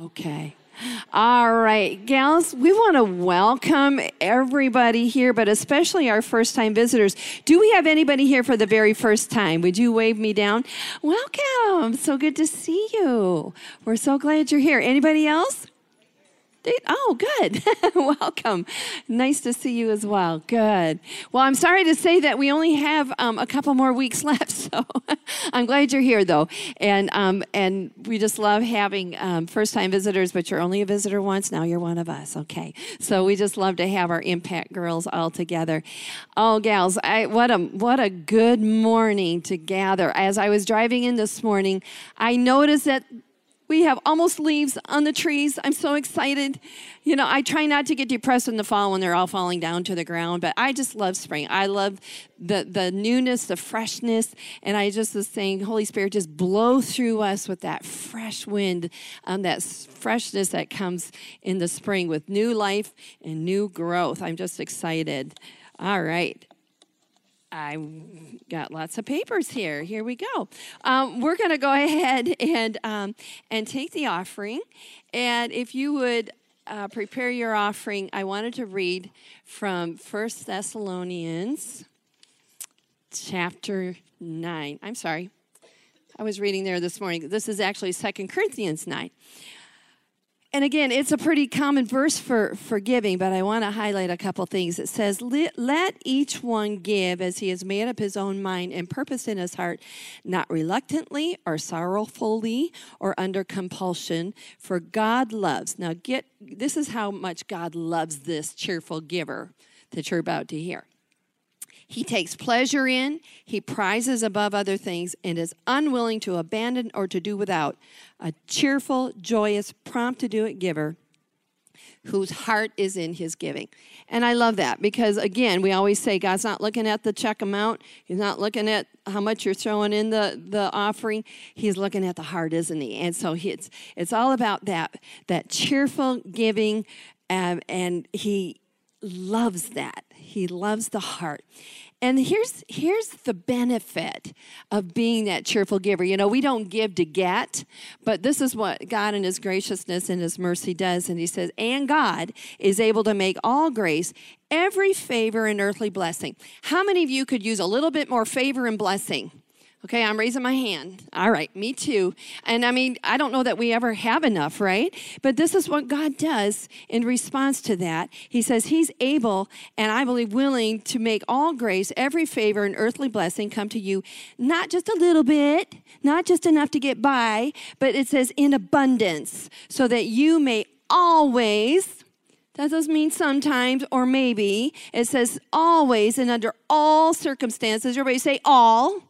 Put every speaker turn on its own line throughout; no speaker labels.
Okay. All right, gals, we want to welcome everybody here, but especially our first time visitors. Do we have anybody here for the very first time? Would you wave me down? Welcome. So good to see you. We're so glad you're here. Anybody else? Oh, good. Welcome. Nice to see you as well. Good. Well, I'm sorry to say that we only have um, a couple more weeks left, so I'm glad you're here, though. And um, and we just love having um, first-time visitors. But you're only a visitor once. Now you're one of us. Okay. So we just love to have our Impact girls all together. Oh, gals, I, what a what a good morning to gather. As I was driving in this morning, I noticed that we have almost leaves on the trees. I'm so excited. You know, I try not to get depressed in the fall when they're all falling down to the ground, but I just love spring. I love the, the newness, the freshness. And I just was saying, Holy Spirit, just blow through us with that fresh wind, um, that freshness that comes in the spring with new life and new growth. I'm just excited. All right. I got lots of papers here. Here we go. Um, we're going to go ahead and um, and take the offering, and if you would uh, prepare your offering, I wanted to read from First Thessalonians chapter nine. I'm sorry, I was reading there this morning. This is actually Second Corinthians nine. And again, it's a pretty common verse for, for giving, but I want to highlight a couple things. It says, Let each one give as he has made up his own mind and purpose in his heart, not reluctantly or sorrowfully or under compulsion, for God loves. Now, get this is how much God loves this cheerful giver that you're about to hear. He takes pleasure in, he prizes above other things, and is unwilling to abandon or to do without a cheerful, joyous, prompt to do it giver whose heart is in his giving. And I love that because, again, we always say God's not looking at the check amount, He's not looking at how much you're throwing in the, the offering. He's looking at the heart, isn't He? And so it's, it's all about that, that cheerful giving, um, and He loves that. He loves the heart. And here's here's the benefit of being that cheerful giver. You know, we don't give to get, but this is what God in his graciousness and his mercy does and he says, "And God is able to make all grace, every favor and earthly blessing." How many of you could use a little bit more favor and blessing? Okay, I'm raising my hand. All right, me too. And I mean, I don't know that we ever have enough, right? But this is what God does in response to that. He says He's able and I believe willing to make all grace, every favor, and earthly blessing come to you, not just a little bit, not just enough to get by, but it says in abundance, so that you may always that doesn't mean sometimes or maybe. It says always and under all circumstances. Everybody say all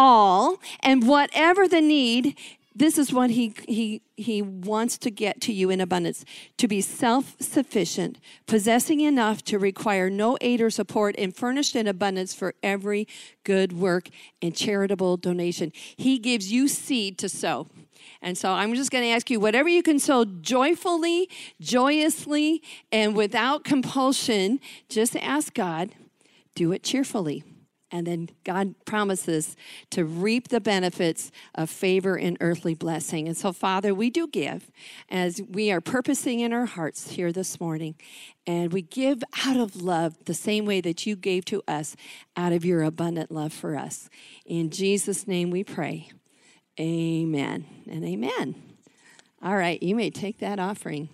all, and whatever the need, this is what he, he, he wants to get to you in abundance to be self sufficient, possessing enough to require no aid or support, and furnished in abundance for every good work and charitable donation. He gives you seed to sow. And so I'm just going to ask you whatever you can sow joyfully, joyously, and without compulsion, just ask God, do it cheerfully. And then God promises to reap the benefits of favor and earthly blessing. And so, Father, we do give as we are purposing in our hearts here this morning. And we give out of love the same way that you gave to us out of your abundant love for us. In Jesus' name we pray. Amen and amen. All right, you may take that offering.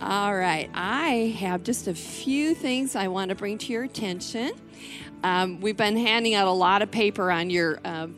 All right, I have just a few things I want to bring to your attention. Um, we've been handing out a lot of paper on your um,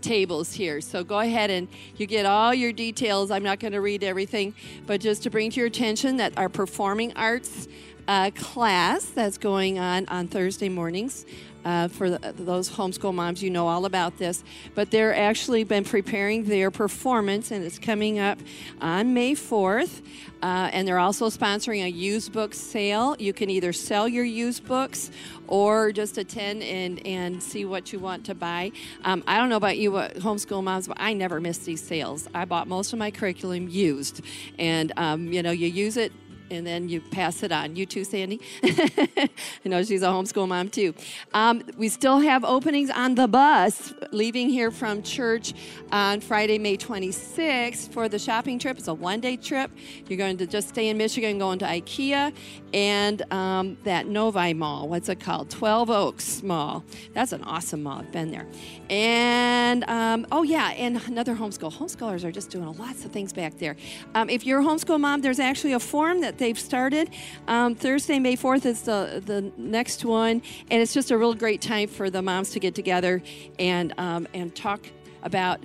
tables here, so go ahead and you get all your details. I'm not going to read everything, but just to bring to your attention that our performing arts uh, class that's going on on Thursday mornings uh, for the, those homeschool moms, you know all about this. But they're actually been preparing their performance, and it's coming up on May 4th. Uh, and they're also sponsoring a used book sale. You can either sell your used books or just attend and, and see what you want to buy. Um, I don't know about you, homeschool moms, but I never miss these sales. I bought most of my curriculum used. And, um, you know, you use it and then you pass it on. You too, Sandy. I know she's a homeschool mom too. Um, we still have openings on the bus leaving here from church on Friday, May 26th for the shopping trip. It's a one day trip. You're going to just stay in Michigan, going to IKEA and um, that Novi Mall. What's it called? 12 Oaks Mall. That's an awesome mall. I've been there. And um, oh, yeah, and another homeschool. Homeschoolers are just doing lots of things back there. Um, if you're a homeschool mom, there's actually a form that they've started. Um, Thursday, May 4th is the, the next one, and it's just a real great time for the moms to get together and, um, and talk about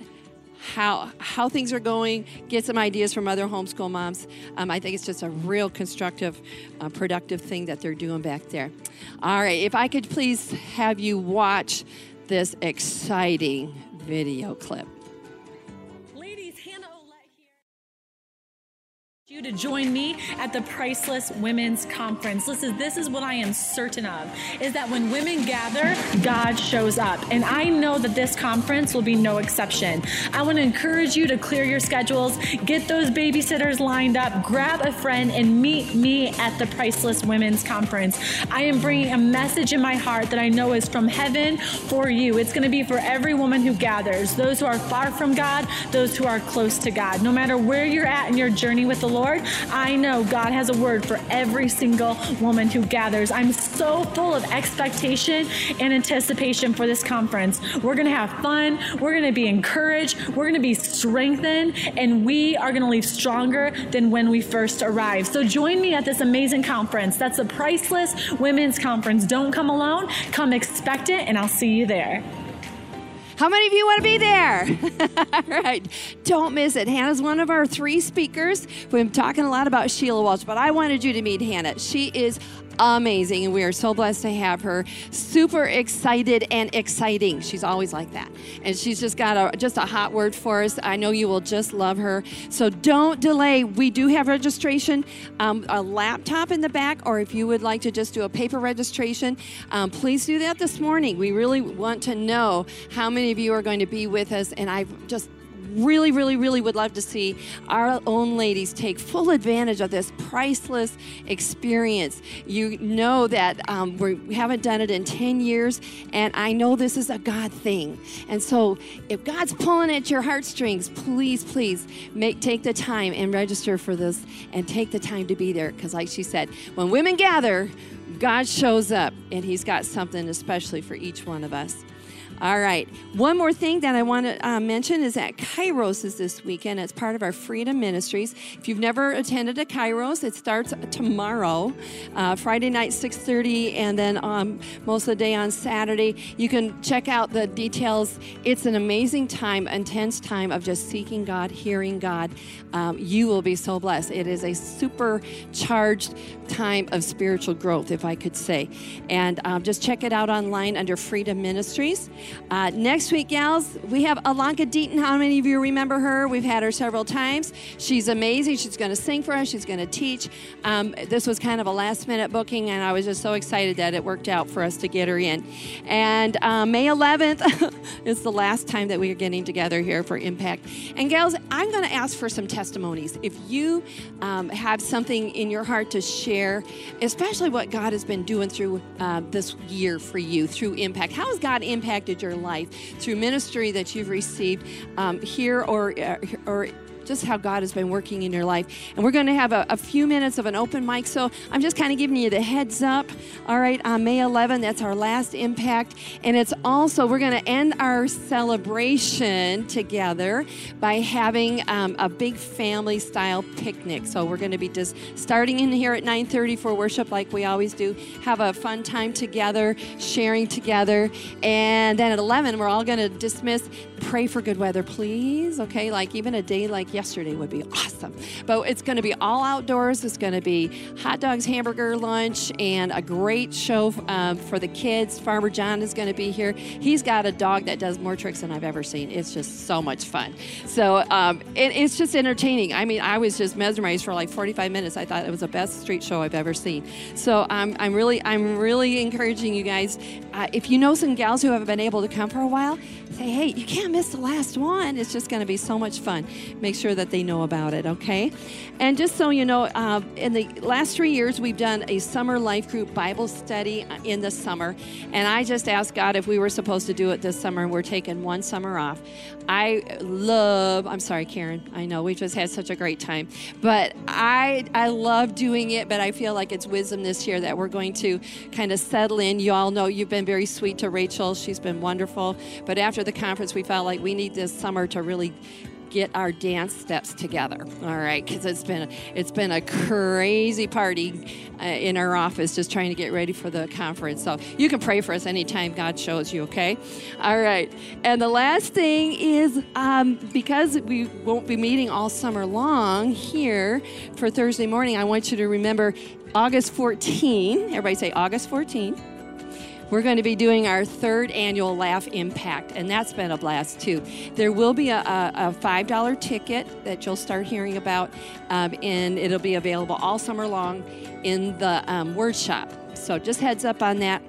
how how things are going, get some ideas from other homeschool moms. Um, I think it's just a real constructive, uh, productive thing that they're doing back there. All right, if I could please have you watch this exciting video clip.
You to join me at the Priceless Women's Conference. Listen, this is what I am certain of is that when women gather, God shows up. And I know that this conference will be no exception. I want to encourage you to clear your schedules, get those babysitters lined up, grab a friend, and meet me at the Priceless Women's Conference. I am bringing a message in my heart that I know is from heaven for you. It's going to be for every woman who gathers, those who are far from God, those who are close to God. No matter where you're at in your journey with the Lord, Lord, I know God has a word for every single woman who gathers. I'm so full of expectation and anticipation for this conference. We're going to have fun, we're going to be encouraged, we're going to be strengthened, and we are going to leave stronger than when we first arrived. So join me at this amazing conference. That's a priceless women's conference. Don't come alone, come expectant, and I'll see you there.
How many of you want to be there? All right. Don't miss it. Hannah's one of our three speakers. We've been talking a lot about Sheila Walsh, but I wanted you to meet Hannah. She is amazing, and we are so blessed to have her. Super excited and exciting. She's always like that, and she's just got a just a hot word for us. I know you will just love her. So don't delay. We do have registration, um, a laptop in the back, or if you would like to just do a paper registration, um, please do that this morning. We really want to know how many of you are going to be with us, and I've just really, really, really would love to see our own ladies take full advantage of this priceless experience. You know that um, we haven't done it in 10 years, and I know this is a God thing. And so if God's pulling at your heartstrings, please, please make, take the time and register for this and take the time to be there. Because, like she said, when women gather, God shows up, and He's got something especially for each one of us. All right. One more thing that I want to uh, mention is that Kairos is this weekend. It's part of our Freedom Ministries. If you've never attended a Kairos, it starts tomorrow, uh, Friday night, 6.30, and then um, most of the day on Saturday. You can check out the details. It's an amazing time, intense time of just seeking God, hearing God. Um, you will be so blessed. It is a supercharged time of spiritual growth, if I could say. And um, just check it out online under Freedom Ministries. Uh, next week, gals, we have Alanka Deaton. How many of you remember her? We've had her several times. She's amazing. She's going to sing for us, she's going to teach. Um, this was kind of a last minute booking, and I was just so excited that it worked out for us to get her in. And uh, May 11th is the last time that we are getting together here for Impact. And, gals, I'm going to ask for some testimonies. If you um, have something in your heart to share, especially what God has been doing through uh, this year for you through Impact, how has God impacted your life through ministry that you've received um, here or, uh, or just how God has been working in your life. And we're going to have a, a few minutes of an open mic. So I'm just kind of giving you the heads up. All right, on May 11, that's our last impact. And it's also, we're going to end our celebration together by having um, a big family style picnic. So we're going to be just starting in here at 9.30 for worship like we always do. Have a fun time together, sharing together. And then at 11, we're all going to dismiss. Pray for good weather, please. Okay, like even a day like yesterday would be awesome. But it's going to be all outdoors. It's going to be hot dogs, hamburger lunch, and a great show um, for the kids. Farmer John is going to be here. He's got a dog that does more tricks than I've ever seen. It's just so much fun. So um, it, it's just entertaining. I mean, I was just mesmerized for like 45 minutes. I thought it was the best street show I've ever seen. So I'm, I'm really, I'm really encouraging you guys. Uh, if you know some gals who haven't been able to come for a while, say, hey, you can't miss the last one. It's just going to be so much fun. Make sure sure that they know about it, okay? And just so you know, uh, in the last three years, we've done a summer life group Bible study uh, in the summer. And I just asked God if we were supposed to do it this summer, and we're taking one summer off. I love, I'm sorry, Karen, I know we just had such a great time, but I, I love doing it, but I feel like it's wisdom this year that we're going to kind of settle in. You all know you've been very sweet to Rachel, she's been wonderful. But after the conference, we felt like we need this summer to really get our dance steps together all right? Because it's been it's been a crazy party uh, in our office just trying to get ready for the conference. So you can pray for us anytime god shows you okay? All right. And the last thing is um, because we won't be meeting all summer long here for thursday morning i want you to remember august 14 everybody say august 14 we're going to be doing our third annual Laugh Impact, and that's been a blast too. There will be a, a, a $5 ticket that you'll start hearing about, um, and it'll be available all summer long in the um, Word Shop. So just heads up on that.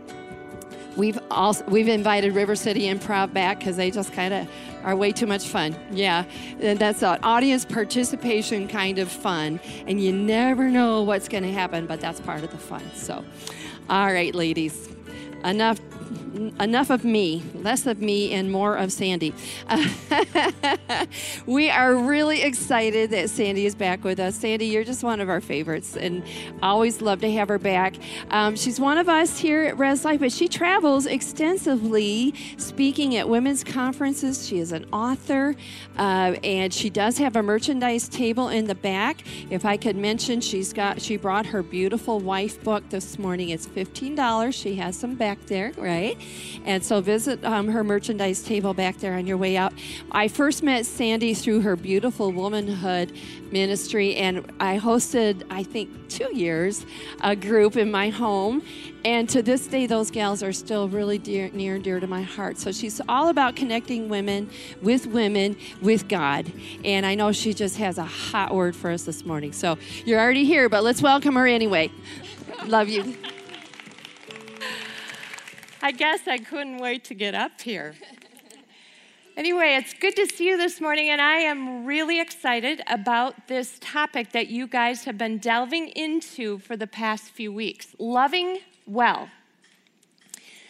We've also we've invited River City Improv back because they just kind of are way too much fun. Yeah, and that's an audience participation kind of fun, and you never know what's going to happen, but that's part of the fun. So, all right, ladies enough enough of me, less of me, and more of Sandy. we are really excited that Sandy is back with us. Sandy, you're just one of our favorites, and always love to have her back. Um, she's one of us here at Res Life, but she travels extensively speaking at women's conferences. She is an author, uh, and she does have a merchandise table in the back. If I could mention, she's got she brought her beautiful wife book this morning. It's fifteen dollars. She has some back there, right? And so visit um, her merchandise table back there on your way out. I first met Sandy through her beautiful womanhood ministry, and I hosted, I think, two years, a group in my home. And to this day, those gals are still really dear, near and dear to my heart. So she's all about connecting women with women with God. And I know she just has a hot word for us this morning. So you're already here, but let's welcome her anyway. Love you.
I guess I couldn't wait to get up here. Anyway, it's good to see you this morning, and I am really excited about this topic that you guys have been delving into for the past few weeks loving well.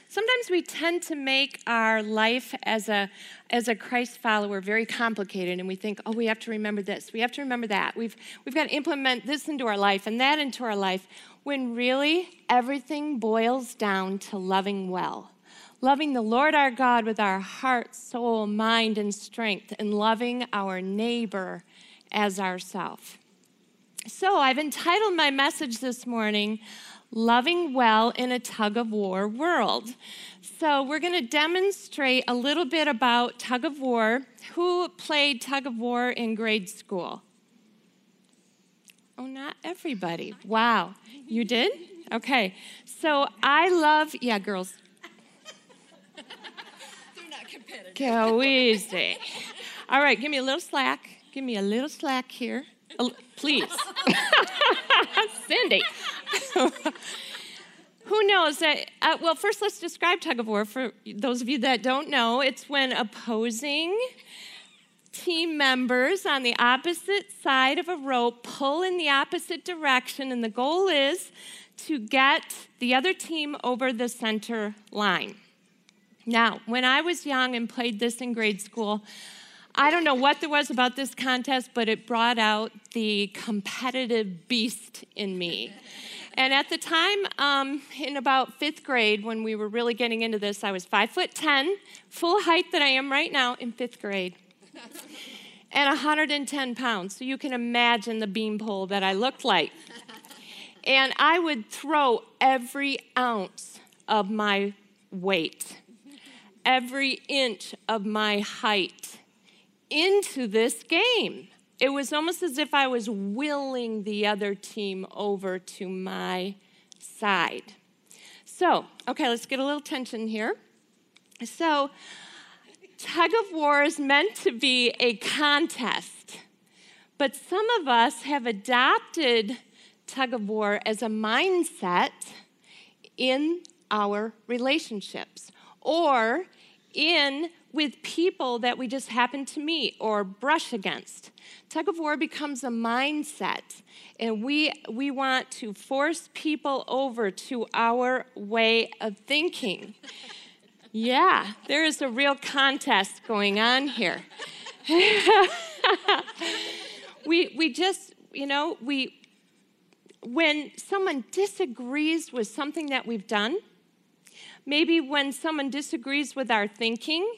Sometimes we tend to make our life as a, as a Christ follower very complicated, and we think, oh, we have to remember this, we have to remember that, we've, we've got to implement this into our life and that into our life, when really everything boils down to loving well loving the Lord our God with our heart, soul, mind, and strength, and loving our neighbor as ourself. So I've entitled my message this morning, Loving Well in a Tug of War World. So we're going to demonstrate a little bit about tug of war. Who played tug of war in grade school? Oh, not everybody. Wow. You did? Okay. So I love, yeah, girls, They're not competitive. Go easy. All right, give me a little slack. Give me a little slack here. please. Cindy. Who knows that? Uh, well, first, let's describe tug of war for those of you that don't know. It's when opposing team members on the opposite side of a rope pull in the opposite direction, and the goal is to get the other team over the center line. Now, when I was young and played this in grade school, I don't know what there was about this contest, but it brought out the competitive beast in me. And at the time, um, in about fifth grade, when we were really getting into this, I was five foot ten, full height that I am right now in fifth grade, and 110 pounds. So you can imagine the beanpole that I looked like. And I would throw every ounce of my weight every inch of my height into this game. It was almost as if I was willing the other team over to my side. So, okay, let's get a little tension here. So, tug of war is meant to be a contest, but some of us have adopted tug of war as a mindset in our relationships or in with people that we just happen to meet or brush against. Tug of war becomes a mindset, and we, we want to force people over to our way of thinking. Yeah, there is a real contest going on here. we, we just, you know, we, when someone disagrees with something that we've done, maybe when someone disagrees with our thinking,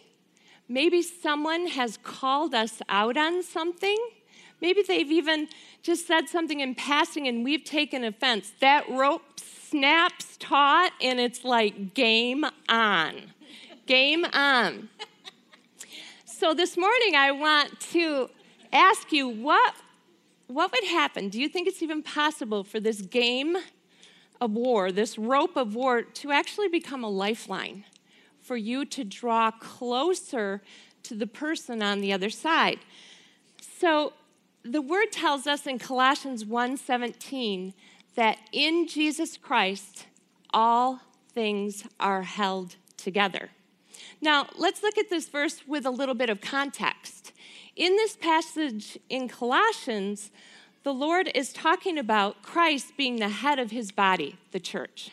maybe someone has called us out on something, maybe they've even just said something in passing and we've taken offense. That rope snaps taut and it's like game on. Game on. So this morning I want to ask you what what would happen? Do you think it's even possible for this game of war, this rope of war, to actually become a lifeline for you to draw closer to the person on the other side? So the word tells us in Colossians 1:17 that in Jesus Christ all things are held together. Now, let's look at this verse with a little bit of context. In this passage in Colossians, the Lord is talking about Christ being the head of his body, the church.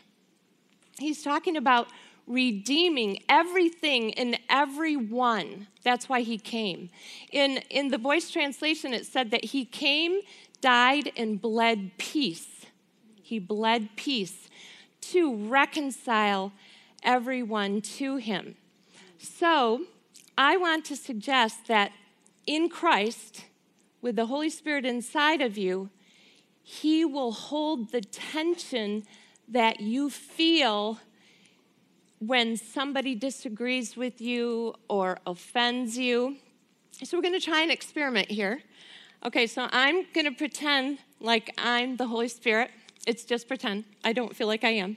He's talking about redeeming everything and everyone. That's why he came. In, in the voice translation, it said that he came, died, and bled peace. He bled peace to reconcile everyone to him. So, I want to suggest that in Christ, with the Holy Spirit inside of you, He will hold the tension that you feel when somebody disagrees with you or offends you. So, we're going to try an experiment here. Okay, so I'm going to pretend like I'm the Holy Spirit. It's just pretend. I don't feel like I am.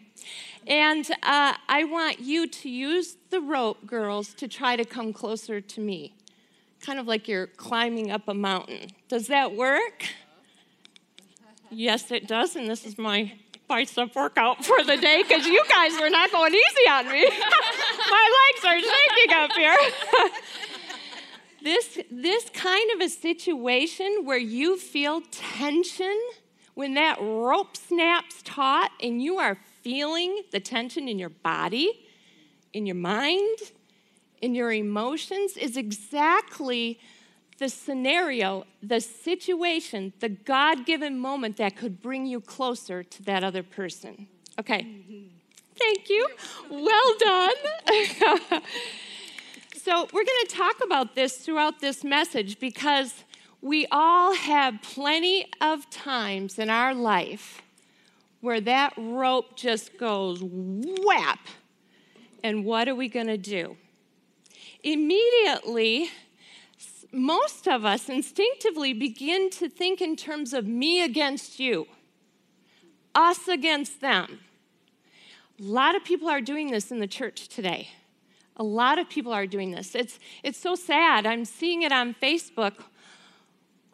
And uh, I want you to use the rope, girls, to try to come closer to me kind of like you're climbing up a mountain. Does that work? Yes, it does, and this is my bicep workout for the day because you guys were not going easy on me. my legs are shaking up here. this, this kind of a situation where you feel tension when that rope snaps taut and you are feeling the tension in your body, in your mind, in your emotions is exactly the scenario, the situation, the God given moment that could bring you closer to that other person. Okay. Thank you. Well done. so, we're going to talk about this throughout this message because we all have plenty of times in our life where that rope just goes whap. And what are we going to do? immediately, most of us instinctively begin to think in terms of me against you, us against them. A lot of people are doing this in the church today. A lot of people are doing this. It's, it's so sad. I'm seeing it on Facebook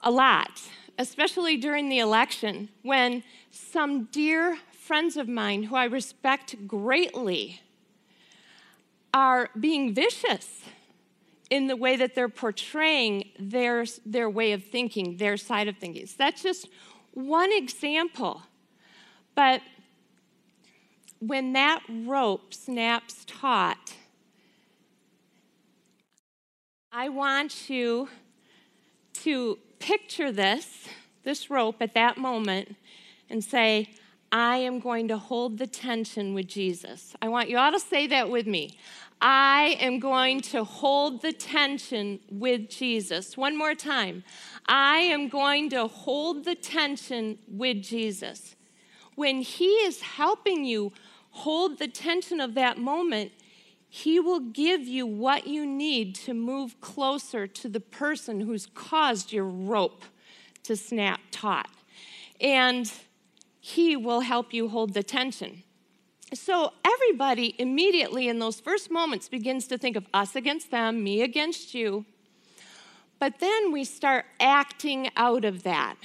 a lot, especially during the election, when some dear friends of mine who I respect greatly are being vicious in the way that they're portraying their, their way of thinking, their side of thinking. So that's just one example. But when that rope snaps taut, I want you to picture this, this rope at that moment, and say, I am going to hold the tension with Jesus. I want you all to say that with me. I am going to hold the tension with Jesus. One more time. I am going to hold the tension with Jesus. When He is helping you hold the tension of that moment, He will give you what you need to move closer to the person who's caused your rope to snap taut. And He will help you hold the tension. So everybody immediately in those first moments begins to think of us against them, me against you. But then we start acting out of that.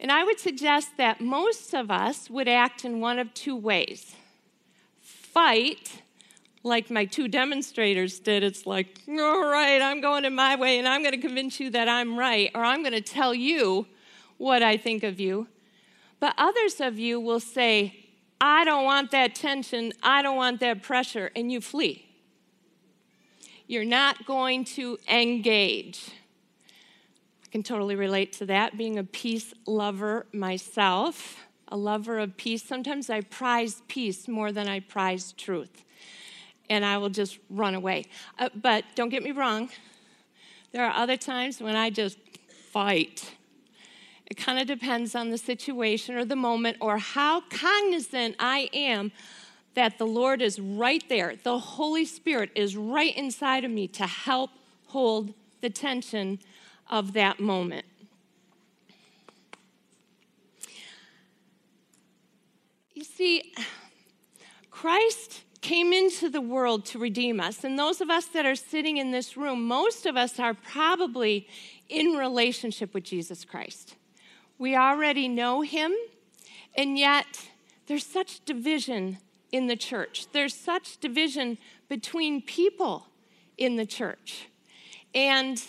And I would suggest that most of us would act in one of two ways fight like my two demonstrators did. It's like, all right, I'm going in my way and I'm going to convince you that I'm right, or I'm going to tell you what I think of you. But others of you will say, I don't want that tension, I don't want that pressure, and you flee. You're not going to engage. I can totally relate to that, being a peace lover myself, a lover of peace. Sometimes I prize peace more than I prize truth, and I will just run away. Uh, but don't get me wrong, there are other times when I just fight it kind of depends on the situation or the moment or how cognizant I am that the Lord is right there. The Holy Spirit is right inside of me to help hold the tension of that moment. You see, Christ came into the world to redeem us. And those of us that are sitting in this room, most of us are probably in relationship with Jesus Christ. We already know him, and yet there's such division in the church. There's such division between people in the church. And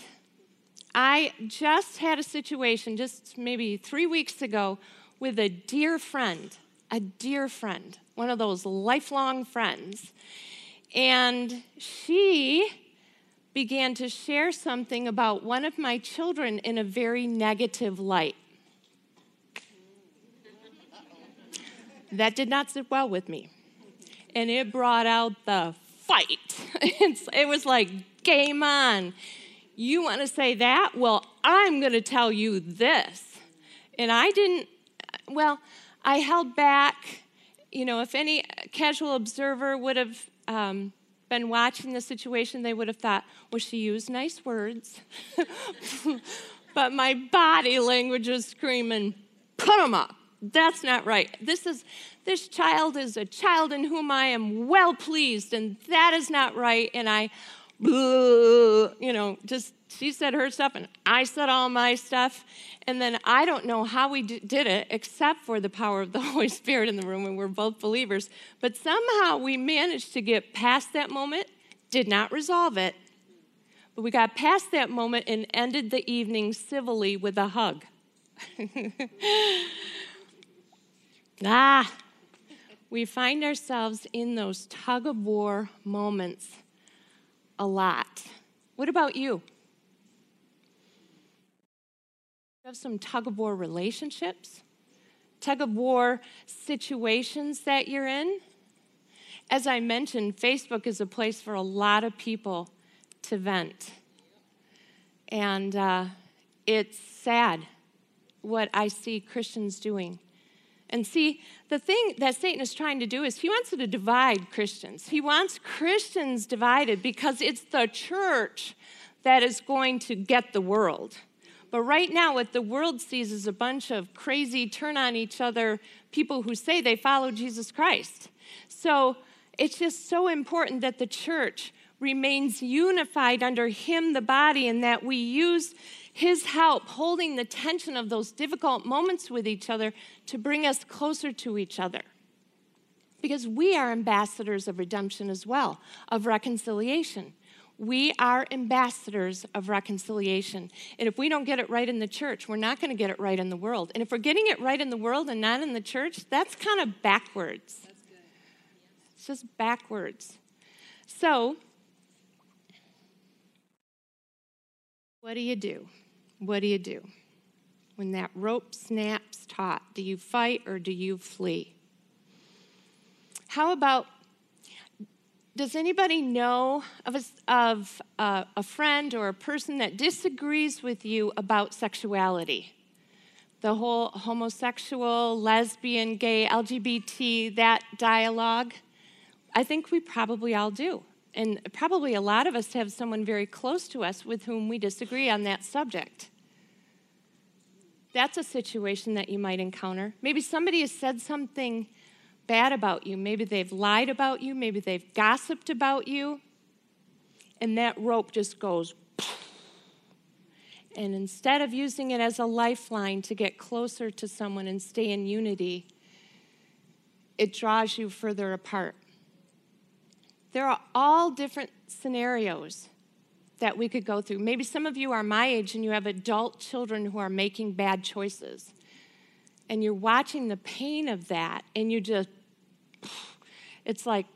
I just had a situation just maybe three weeks ago with a dear friend, a dear friend, one of those lifelong friends. And she began to share something about one of my children in a very negative light. That did not sit well with me. And it brought out the fight. it was like, game on. You want to say that? Well, I'm going to tell you this. And I didn't, well, I held back. You know, if any casual observer would have um, been watching the situation, they would have thought, well, she used nice words. but my body language was screaming, put them up. That's not right. This is this child is a child in whom I am well pleased, and that is not right. And I, you know, just she said her stuff, and I said all my stuff. And then I don't know how we did it, except for the power of the Holy Spirit in the room, and we're both believers. But somehow we managed to get past that moment, did not resolve it, but we got past that moment and ended the evening civilly with a hug. Ah, we find ourselves in those tug of war moments a lot. What about you? You have some tug of war relationships, tug of war situations that you're in. As I mentioned, Facebook is a place for a lot of people to vent. And uh, it's sad what I see Christians doing. And see, the thing that Satan is trying to do is he wants to divide Christians. He wants Christians divided because it's the church that is going to get the world. But right now, what the world sees is a bunch of crazy, turn on each other people who say they follow Jesus Christ. So it's just so important that the church remains unified under Him, the body, and that we use his help holding the tension of those difficult moments with each other to bring us closer to each other. Because we are ambassadors of redemption as well, of reconciliation. We are ambassadors of reconciliation. And if we don't get it right in the church, we're not going to get it right in the world. And if we're getting it right in the world and not in the church, that's kind of backwards. It's just backwards. So, what do you do? What do you do? When that rope snaps taut, do you fight or do you flee? How about does anybody know of, a, of a, a, friend or a person that disagrees with you about sexuality? The whole homosexual, lesbian, gay, LGBT, that dialogue? I think we probably all do. And probably a lot of us have someone very close to us with whom we disagree on that subject. That's a situation that you might encounter. Maybe somebody has said something bad about you. Maybe they've lied about you. Maybe they've gossiped about you. And that rope just goes. And instead of using it as a lifeline to get closer to someone and stay in unity, it draws you further apart. There are all different scenarios that we could go through. Maybe some of you are my age and you have adult children who are making bad choices. And you're watching the pain of that, and you just, it's like,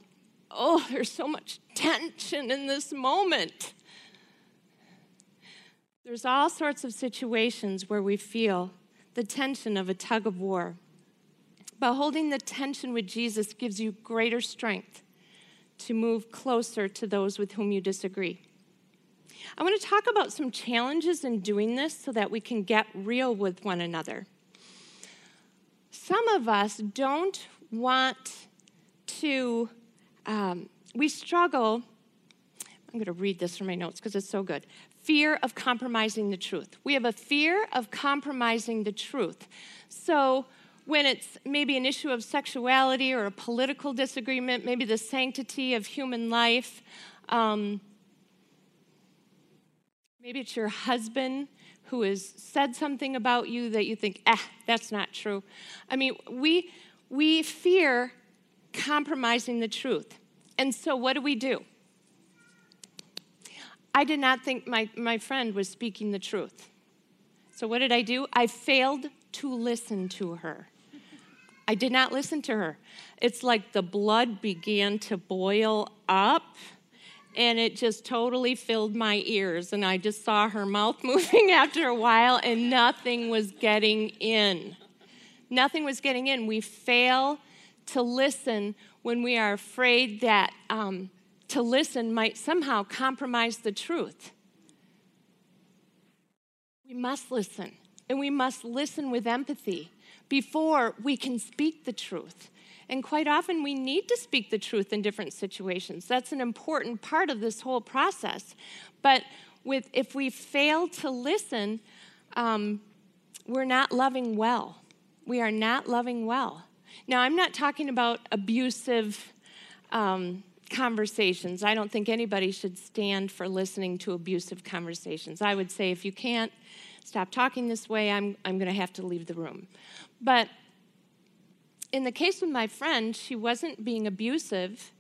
oh, there's so much tension in this moment. There's all sorts of situations where we feel the tension of a tug of war. But holding the tension with Jesus gives you greater strength to move closer to those with whom you disagree. I want to talk about some challenges in doing this so that we can get real with one another. Some of us don't want to, um, we struggle. I'm going to read this from my notes because it's so good. Fear of compromising the truth. We have a fear of compromising the truth. So, when it's maybe an issue of sexuality or a political disagreement, maybe the sanctity of human life, um, Maybe it's your husband who has said something about you that you think, ah, that's not true. I mean, we, we fear compromising the truth. And so what do we do? I did not think my, my friend was speaking the truth. So what did I do? I failed to listen to her. I did not listen to her. It's like the blood began to boil up and it just totally filled my ears. And I just saw her mouth moving after a while, and nothing was getting in. Nothing was getting in. We fail to listen when we are afraid that um, to listen might somehow compromise the truth. We must listen, and we must listen with empathy before we can speak the truth. And quite often, we need to speak the truth in different situations. That's an important part of this whole process. But with, if we fail to listen, um, we're not loving well. We are not loving well. Now, I'm not talking about abusive um, conversations. I don't think anybody should stand for listening to abusive conversations. I would say if you can't stop talking this way, I'm, I'm going to have to leave the room. But in the case with my friend, she wasn't being abusive,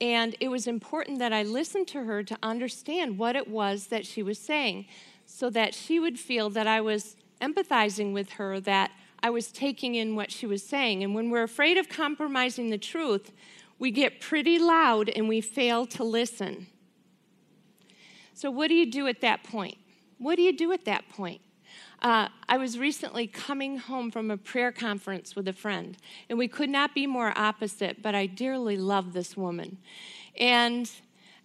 and it was important that I listened to her to understand what it was that she was saying so that she would feel that I was empathizing with her, that I was taking in what she was saying. And when we're afraid of compromising the truth, we get pretty loud and we fail to listen. So, what do you do at that point? What do you do at that point? Uh, I was recently coming home from a prayer conference with a friend, and we could not be more opposite, but I dearly love this woman. And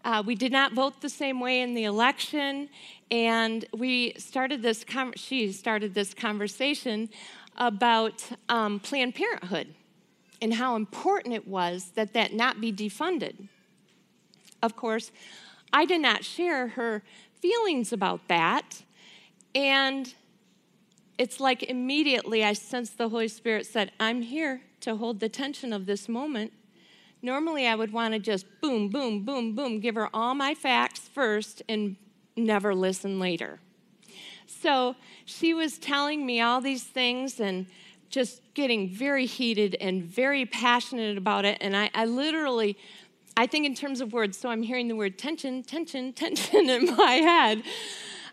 uh, we did not vote the same way in the election, and we started this. Com- she started this conversation about um, Planned Parenthood and how important it was that that not be defunded. Of course, I did not share her feelings about that, and it's like immediately I sensed the Holy Spirit said, I'm here to hold the tension of this moment. Normally, I would want to just boom, boom, boom, boom, give her all my facts first and never listen later. So she was telling me all these things and just getting very heated and very passionate about it. And I, I literally, I think in terms of words, so I'm hearing the word tension, tension, tension in my head.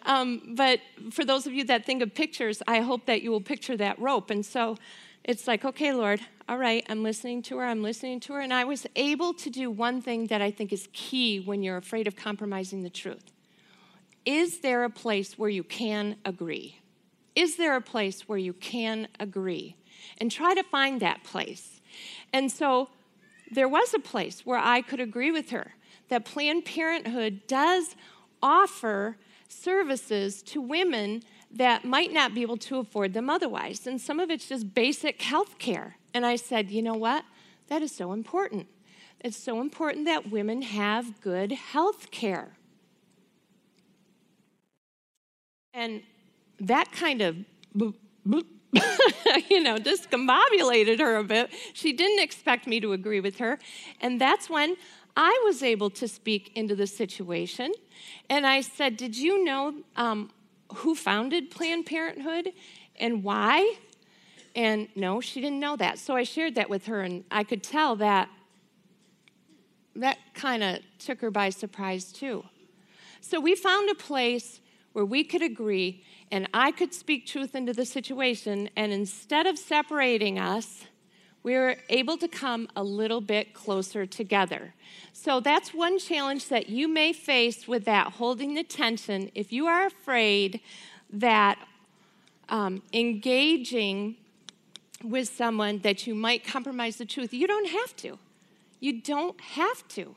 Um, but for those of you that think of pictures, I hope that you will picture that rope. And so it's like, okay, Lord, all right, I'm listening to her, I'm listening to her. And I was able to do one thing that I think is key when you're afraid of compromising the truth. Is there a place where you can agree? Is there a place where you can agree? And try to find that place. And so there was a place where I could agree with her that Planned Parenthood does offer services to women that might not be able to afford them otherwise. And some of it's just basic health care. And I said, you know what? That is so important. It's so important that women have good health care. And that kind of, you know, discombobulated her a bit. She didn't expect me to agree with her. And that's when I was able to speak into the situation. And I said, Did you know um, who founded Planned Parenthood and why? And no, she didn't know that. So I shared that with her, and I could tell that that kind of took her by surprise too. So we found a place where we could agree and I could speak truth into the situation, and instead of separating us, we were able to come a little bit closer together. So that's one challenge that you may face with that holding the tension. If you are afraid that um, engaging with someone that you might compromise the truth, you don't have to. You don't have to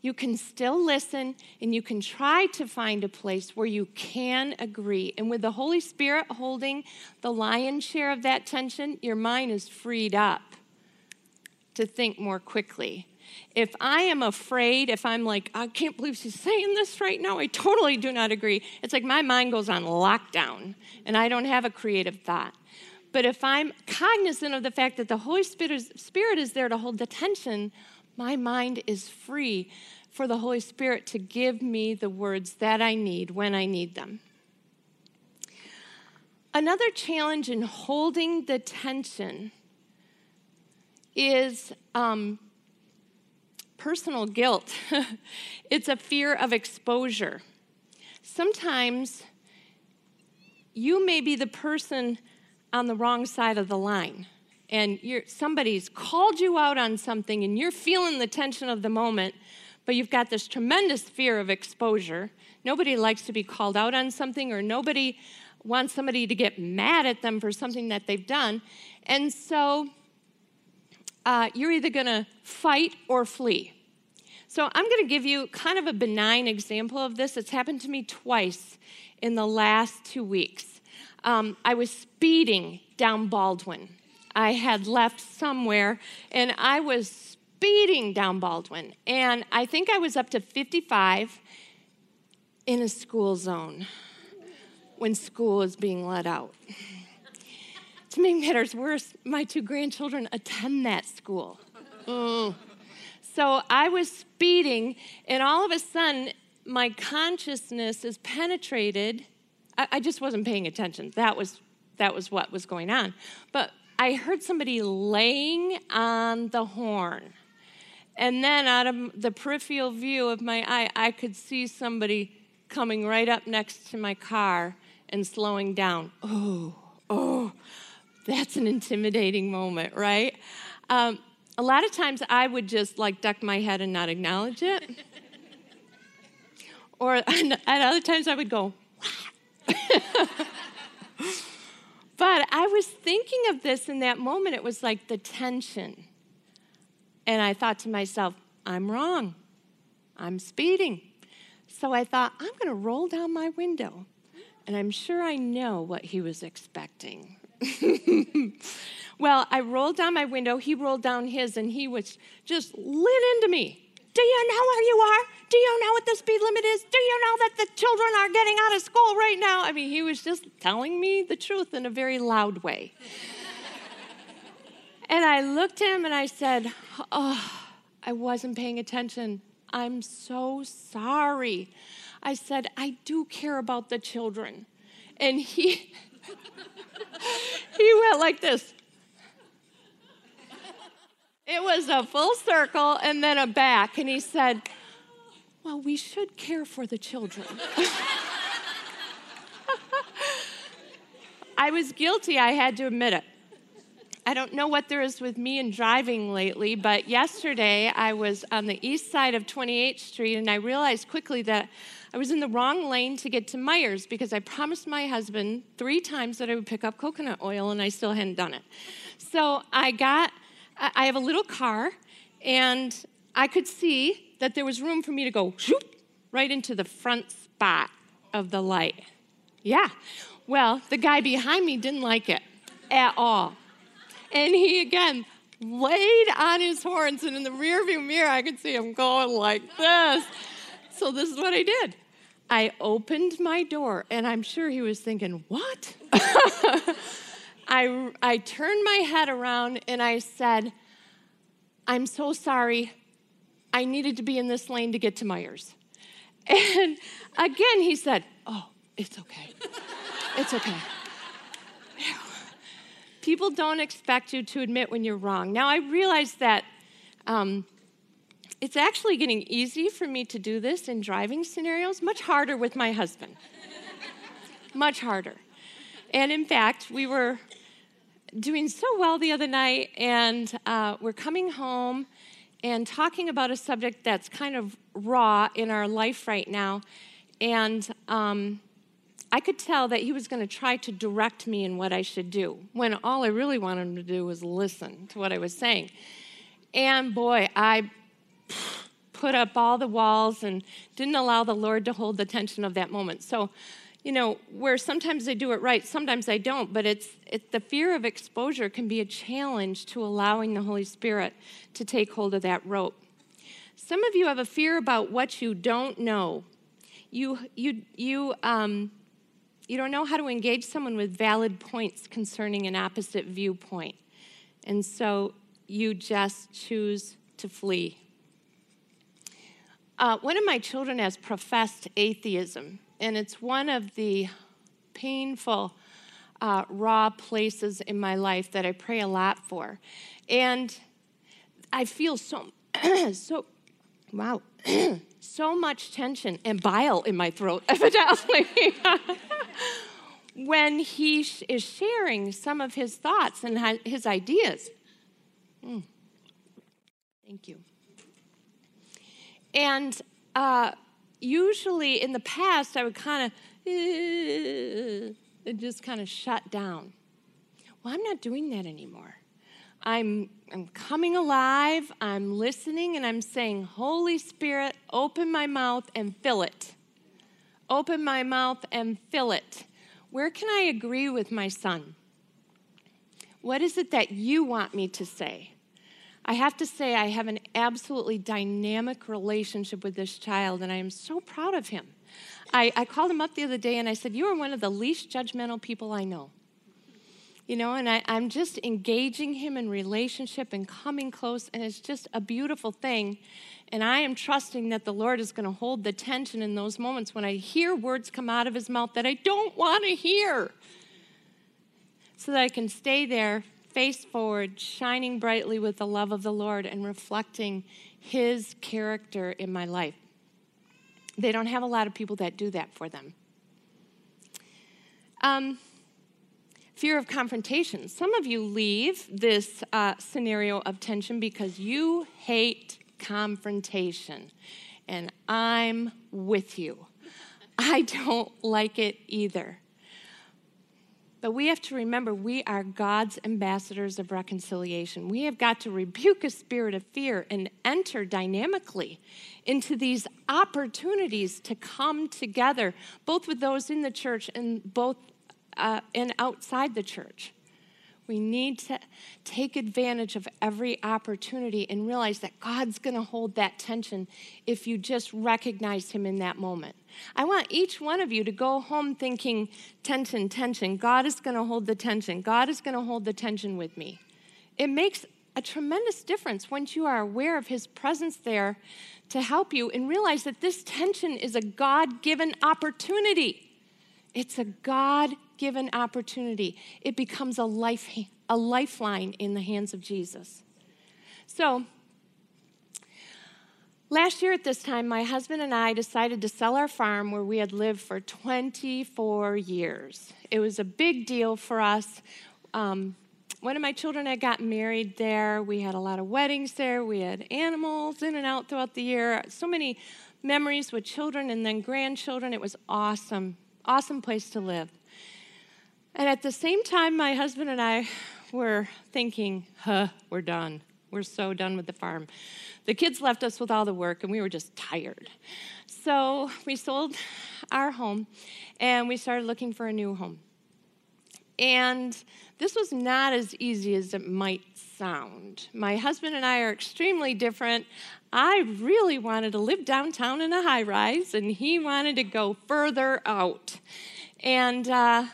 you can still listen and you can try to find a place where you can agree. And with the Holy Spirit holding the lion's share of that tension, your mind is freed up to think more quickly. If I am afraid, if I'm like, I can't believe she's saying this right now, I totally do not agree. It's like my mind goes on lockdown and I don't have a creative thought. But if I'm cognizant of the fact that the Holy Spirit is, Spirit is there to hold the tension, my mind is free for the Holy Spirit to give me the words that I need when I need them. Another challenge in holding the tension is um, personal guilt. it's a fear of exposure. Sometimes you may be the person on the wrong side of the line and somebody's called you out on something and you're feeling the tension of the moment, but you've got this tremendous fear of exposure. Nobody likes to be called out on something, or nobody wants somebody to get mad at them for something that they've done. And so uh, you're either going to fight or flee. So I'm going to give you kind of a benign example of this. It's happened to me twice in the last two weeks. Um, I was speeding down Baldwin. I had left somewhere, and I was speeding down Baldwin. And I think I was up to 55 in a school zone when school was being let out. to make matters worse, my two grandchildren attend that school. Mm. So I was speeding, and all of a sudden, my consciousness is penetrated. I, I just wasn't paying attention. That was that was what was going on. But I heard somebody laying on the horn. And then out of the peripheral view of my eye, I could see somebody coming right up next to my car and slowing down. Oh, oh, that's an intimidating moment, right? Um, a lot of times I would just like duck my head and not acknowledge it. or at other times I would go, But I was thinking of this in that moment. It was like the tension. And I thought to myself, I'm wrong. I'm speeding. So I thought, I'm going to roll down my window. And I'm sure I know what he was expecting. well, I rolled down my window. He rolled down his, and he was just lit into me. Do you know where you are? Do you know what the speed limit is? Do you know that the children are getting out of school right now? I mean, he was just telling me the truth in a very loud way. and I looked at him and I said, Oh, I wasn't paying attention. I'm so sorry. I said, I do care about the children. And he he went like this. It was a full circle and then a back. And he said, Well, we should care for the children. I was guilty, I had to admit it. I don't know what there is with me and driving lately, but yesterday I was on the east side of 28th Street and I realized quickly that I was in the wrong lane to get to Meijer's because I promised my husband three times that I would pick up coconut oil and I still hadn't done it. So I got I have a little car, and I could see that there was room for me to go right into the front spot of the light. Yeah. Well, the guy behind me didn't like it at all. And he again laid on his horns, and in the rearview mirror, I could see him going like this. So, this is what I did. I opened my door, and I'm sure he was thinking, What? I, I turned my head around and I said, I'm so sorry. I needed to be in this lane to get to Meijer's. And again, he said, Oh, it's okay. It's okay. People don't expect you to admit when you're wrong. Now, I realize that um, it's actually getting easy for me to do this in driving scenarios, much harder with my husband. much harder. And in fact, we were doing so well the other night, and uh, we're coming home and talking about a subject that's kind of raw in our life right now. And um, I could tell that he was going to try to direct me in what I should do, when all I really wanted him to do was listen to what I was saying. And boy, I put up all the walls and didn't allow the Lord to hold the tension of that moment. So, you know, where sometimes I do it right, sometimes I don't, but it's, it's the fear of exposure can be a challenge to allowing the Holy Spirit to take hold of that rope. Some of you have a fear about what you don't know. You, you, you, um, you don't know how to engage someone with valid points concerning an opposite viewpoint. And so you just choose to flee. Uh, one of my children has professed atheism, and it's one of the painful, uh, raw places in my life that I pray a lot for. And I feel so, so, wow, so much tension and bile in my throat, evidently. when he sh- is sharing some of his thoughts and his ideas. Mm. Thank you. And uh, usually in the past, I would kind of uh, just kind of shut down. Well, I'm not doing that anymore. I'm, I'm coming alive, I'm listening, and I'm saying, Holy Spirit, open my mouth and fill it. Open my mouth and fill it. Where can I agree with my son? What is it that you want me to say? I have to say, I have an absolutely dynamic relationship with this child, and I am so proud of him. I, I called him up the other day and I said, You are one of the least judgmental people I know. You know, and I, I'm just engaging him in relationship and coming close, and it's just a beautiful thing. And I am trusting that the Lord is going to hold the tension in those moments when I hear words come out of his mouth that I don't want to hear, so that I can stay there face forward, shining brightly with the love of the Lord and reflecting His character in my life. They don't have a lot of people that do that for them. Um, fear of confrontation. Some of you leave this uh, scenario of tension because you hate confrontation, and I'm with you. I don't like it either. But we have to remember we are God's ambassadors of reconciliation. We have got to rebuke a spirit of fear and enter dynamically into these opportunities to come together, both with those in the church and both uh, and outside the church. We need to take advantage of every opportunity and realize that God's going to hold that tension if you just recognize Him in that moment. I want each one of you to go home thinking tension, tension. God is going to hold the tension. God is going to hold the tension with me. It makes a tremendous difference once you are aware of His presence there to help you and realize that this tension is a God given opportunity. It's a God given opportunity. It becomes a, life, a lifeline in the hands of Jesus. So, last year at this time, my husband and I decided to sell our farm where we had lived for 24 years. It was a big deal for us. Um, one of my children had gotten married there. We had a lot of weddings there. We had animals in and out throughout the year. So many memories with children and then grandchildren. It was awesome awesome place to live. And at the same time, my husband and I were thinking, huh, we're done. We're so done with the farm. The kids left us with all the work, and we were just tired. So we sold our home and we started looking for a new home. And this was not as easy as it might sound. My husband and I are extremely different. I really wanted to live downtown in a high rise, and he wanted to go further out. And uh,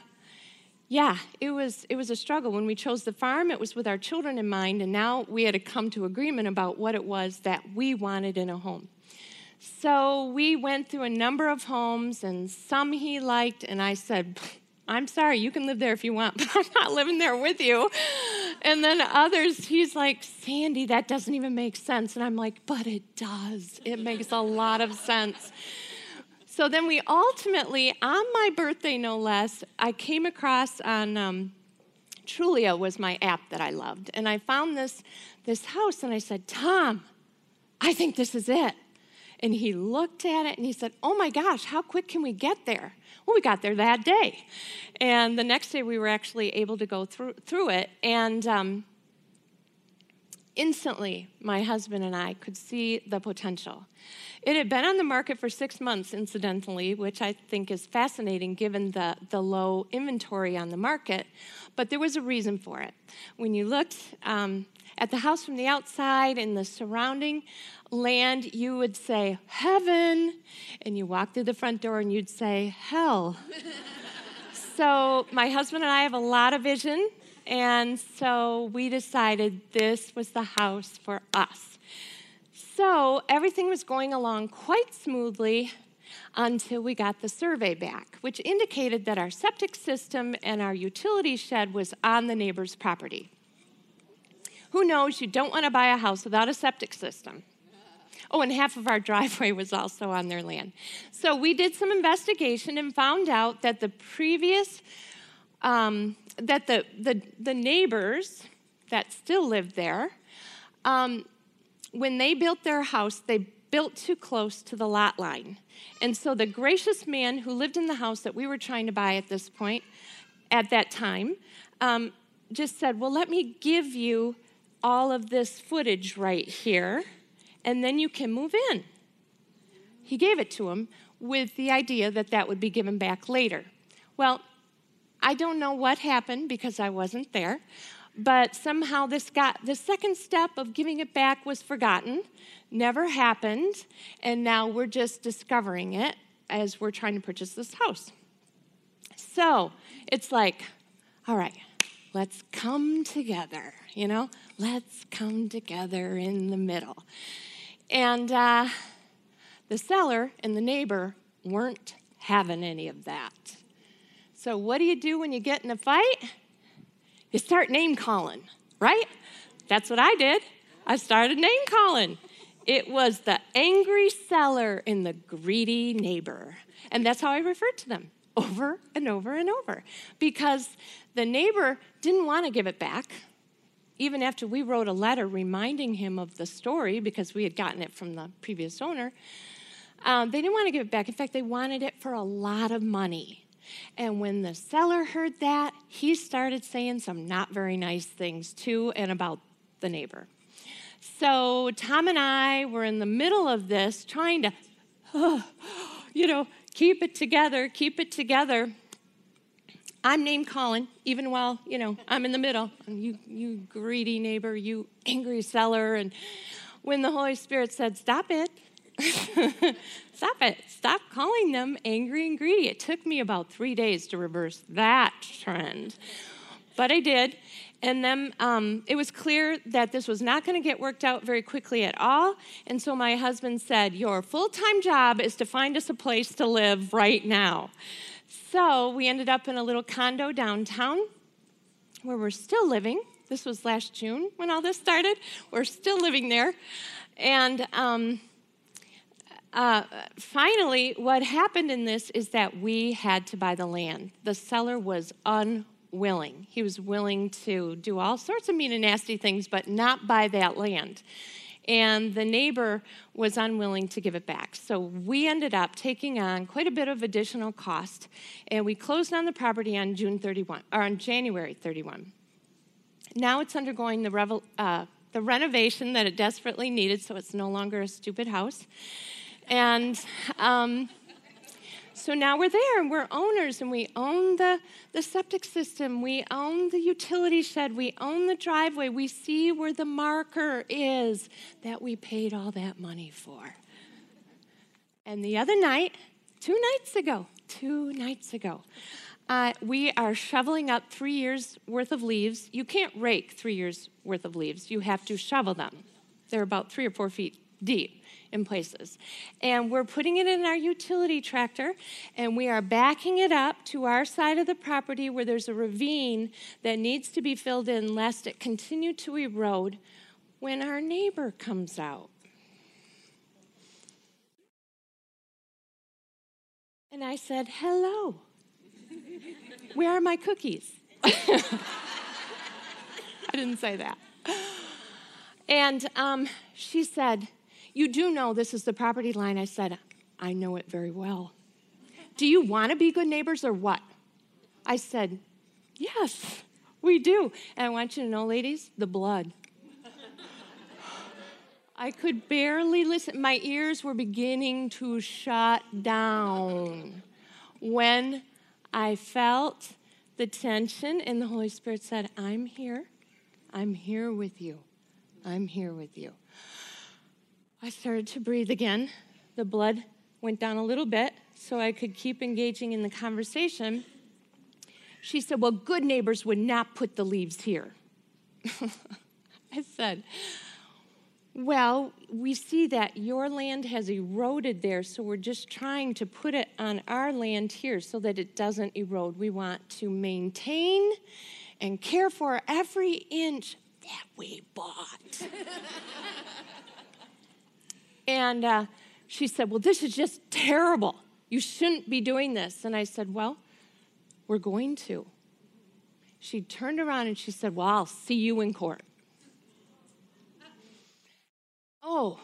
yeah, it was, it was a struggle. When we chose the farm, it was with our children in mind, and now we had to come to agreement about what it was that we wanted in a home. So we went through a number of homes, and some he liked, and I said, I'm sorry, you can live there if you want, but I'm not living there with you. and then others, he's like, Sandy, that doesn't even make sense. And I'm like, but it does. It makes a lot of sense. So then we ultimately, on my birthday no less, I came across on um, Trulia was my app that I loved, and I found this this house, and I said, Tom, I think this is it. And he looked at it and he said, Oh my gosh, how quick can we get there? Well, we got there that day. And the next day we were actually able to go through, through it. And um, instantly, my husband and I could see the potential. It had been on the market for six months, incidentally, which I think is fascinating given the, the low inventory on the market, but there was a reason for it. When you looked um, at the house from the outside and the surrounding land, you would say, Heaven. And you walk through the front door and you'd say, Hell. so, my husband and I have a lot of vision, and so we decided this was the house for us. So, everything was going along quite smoothly until we got the survey back, which indicated that our septic system and our utility shed was on the neighbor's property. Who knows? You don't want to buy a house without a septic system. Oh, and half of our driveway was also on their land. So we did some investigation and found out that the previous, um, that the, the, the neighbors that still lived there, um, when they built their house, they built too close to the lot line. And so the gracious man who lived in the house that we were trying to buy at this point, at that time, um, just said, Well, let me give you all of this footage right here, and then you can move in. He gave it to him with the idea that that would be given back later. Well, I don't know what happened because I wasn't there, but somehow this got the second step of giving it back was forgotten, never happened, and now we're just discovering it as we're trying to purchase this house. So it's like, all right, let's come together, you know? let's come together in the middle. And uh, the seller and the neighbor weren't having any of that. So, what do you do when you get in a fight? You start name calling, right? That's what I did. I started name calling. It was the angry seller and the greedy neighbor. And that's how I referred to them over and over and over because the neighbor didn't want to give it back even after we wrote a letter reminding him of the story because we had gotten it from the previous owner, um, they didn't want to give it back. In fact, they wanted it for a lot of money. And when the seller heard that, he started saying some not very nice things to and about the neighbor. So Tom and I were in the middle of this trying to, you know, keep it together, keep it together. I'm name calling, even while, you know, I'm in the middle. You, you greedy neighbor, you angry seller. And when the Holy Spirit said, Stop it, stop it, stop calling them angry and greedy. It took me about three days to reverse that trend. But I did. And then um, it was clear that this was not going to get worked out very quickly at all. And so my husband said, Your full time job is to find us a place to live right now. So we ended up in a little condo downtown where we're still living. This was last June when all this started. We're still living there. And um, uh, finally, what happened in this is that we had to buy the land. The seller was unwilling. He was willing to do all sorts of mean and nasty things, but not buy that land and the neighbor was unwilling to give it back. So we ended up taking on quite a bit of additional cost, and we closed on the property on June 31 or on January 31. Now it's undergoing the, uh, the renovation that it desperately needed, so it's no longer a stupid house. And um, so now we're there and we're owners and we own the, the septic system, we own the utility shed, we own the driveway, we see where the marker is that we paid all that money for. And the other night, two nights ago, two nights ago, uh, we are shoveling up three years worth of leaves. You can't rake three years worth of leaves, you have to shovel them. They're about three or four feet deep in places. And we're putting it in our utility tractor and we are backing it up to our side of the property where there's a ravine that needs to be filled in lest it continue to erode when our neighbor comes out. And I said, Hello. Where are my cookies? I didn't say that. And um, she said, You do know this is the property line. I said, I know it very well. Do you want to be good neighbors or what? I said, Yes, we do. And I want you to know, ladies, the blood. I could barely listen. My ears were beginning to shut down when I felt the tension, and the Holy Spirit said, I'm here. I'm here with you. I'm here with you. I started to breathe again. The blood went down a little bit so I could keep engaging in the conversation. She said, Well, good neighbors would not put the leaves here. I said, Well, we see that your land has eroded there, so we're just trying to put it on our land here so that it doesn't erode. We want to maintain and care for every inch that we bought. and uh, she said, Well, this is just terrible. You shouldn't be doing this. And I said, Well, we're going to. She turned around and she said, Well, I'll see you in court. Oh,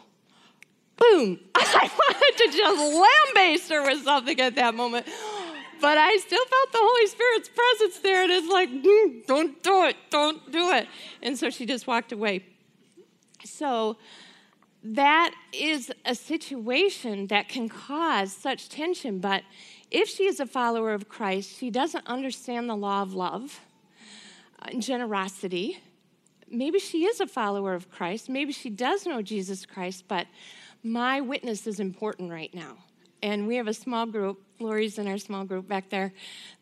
boom. I wanted to just lambaste her with something at that moment. But I still felt the Holy Spirit's presence there, and it's like, mm, don't do it, don't do it. And so she just walked away. So that is a situation that can cause such tension. But if she is a follower of Christ, she doesn't understand the law of love and generosity. Maybe she is a follower of Christ. Maybe she does know Jesus Christ, but my witness is important right now. And we have a small group, Lori's in our small group back there,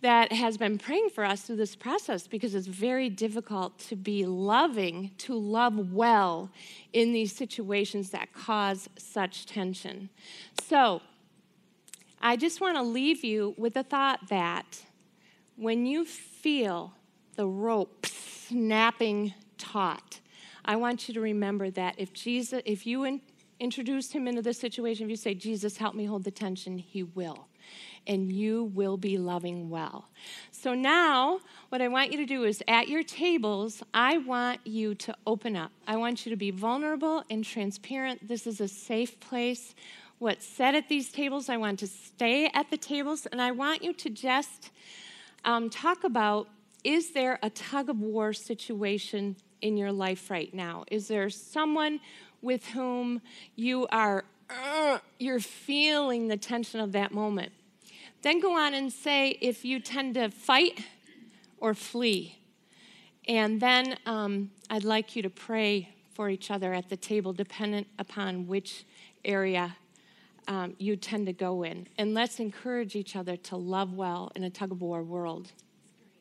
that has been praying for us through this process because it's very difficult to be loving, to love well in these situations that cause such tension. So, I just want to leave you with the thought that when you feel the rope snapping taut, I want you to remember that if Jesus, if you introduced him into this situation, if you say, Jesus, help me hold the tension, he will. And you will be loving well. So now, what I want you to do is at your tables, I want you to open up. I want you to be vulnerable and transparent. This is a safe place. What's said at these tables, I want to stay at the tables, and I want you to just um, talk about is there a tug of war situation in your life right now? Is there someone with whom you are uh, you're feeling the tension of that moment. Then go on and say if you tend to fight or flee. And then um, I'd like you to pray for each other at the table, dependent upon which area um, you tend to go in. And let's encourage each other to love well in a tug of war world.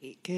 Good.